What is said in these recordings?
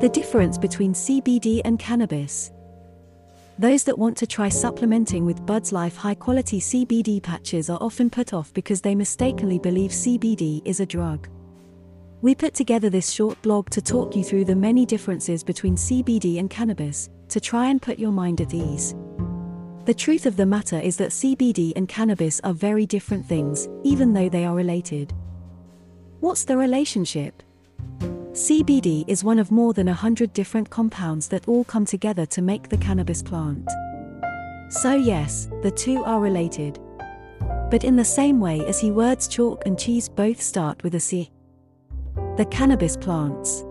The difference between CBD and cannabis. Those that want to try supplementing with Buds Life high quality CBD patches are often put off because they mistakenly believe CBD is a drug. We put together this short blog to talk you through the many differences between CBD and cannabis, to try and put your mind at ease. The truth of the matter is that CBD and cannabis are very different things, even though they are related. What's the relationship? CBD is one of more than a hundred different compounds that all come together to make the cannabis plant. So, yes, the two are related. But in the same way as he words chalk and cheese both start with a C. The cannabis plants.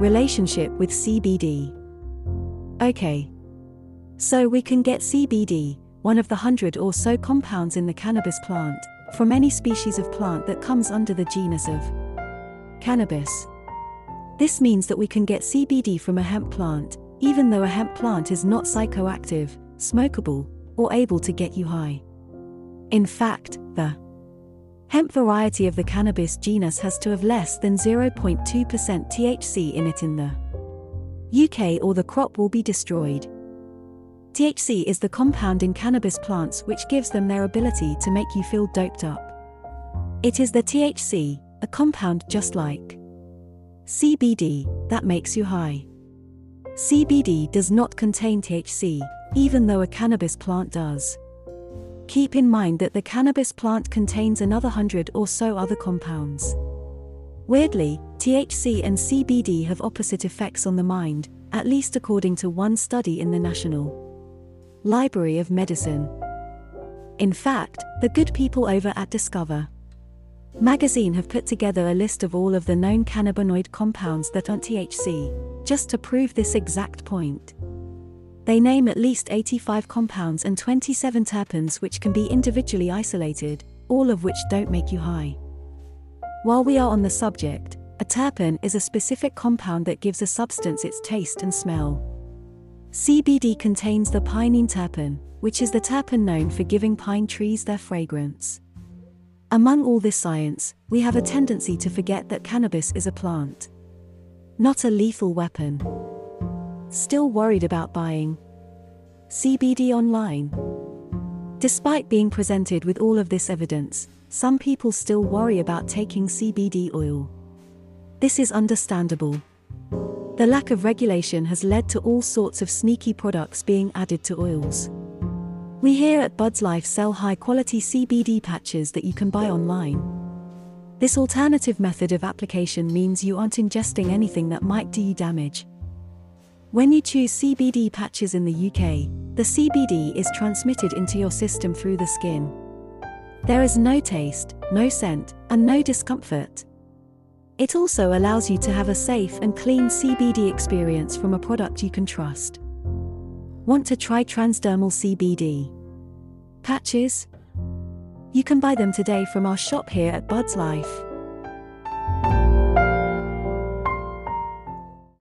Relationship with CBD. Okay. So we can get CBD, one of the hundred or so compounds in the cannabis plant, from any species of plant that comes under the genus of cannabis. This means that we can get CBD from a hemp plant, even though a hemp plant is not psychoactive, smokable, or able to get you high. In fact, the hemp variety of the cannabis genus has to have less than 0.2% THC in it in the UK or the crop will be destroyed. THC is the compound in cannabis plants which gives them their ability to make you feel doped up. It is the THC, a compound just like CBD, that makes you high. CBD does not contain THC, even though a cannabis plant does. Keep in mind that the cannabis plant contains another hundred or so other compounds. Weirdly, THC and CBD have opposite effects on the mind, at least according to one study in the National Library of Medicine. In fact, the good people over at Discover magazine have put together a list of all of the known cannabinoid compounds that aren't THC, just to prove this exact point. They name at least 85 compounds and 27 terpenes which can be individually isolated, all of which don't make you high. While we are on the subject, a terpene is a specific compound that gives a substance its taste and smell. CBD contains the pinene terpene, which is the terpene known for giving pine trees their fragrance. Among all this science, we have a tendency to forget that cannabis is a plant, not a lethal weapon. Still worried about buying CBD online? Despite being presented with all of this evidence, some people still worry about taking CBD oil. This is understandable. The lack of regulation has led to all sorts of sneaky products being added to oils. We here at Buds Life sell high quality CBD patches that you can buy online. This alternative method of application means you aren't ingesting anything that might do you damage. When you choose CBD patches in the UK, the CBD is transmitted into your system through the skin. There is no taste, no scent, and no discomfort. It also allows you to have a safe and clean CBD experience from a product you can trust. Want to try transdermal CBD? Patches? You can buy them today from our shop here at Buds Life.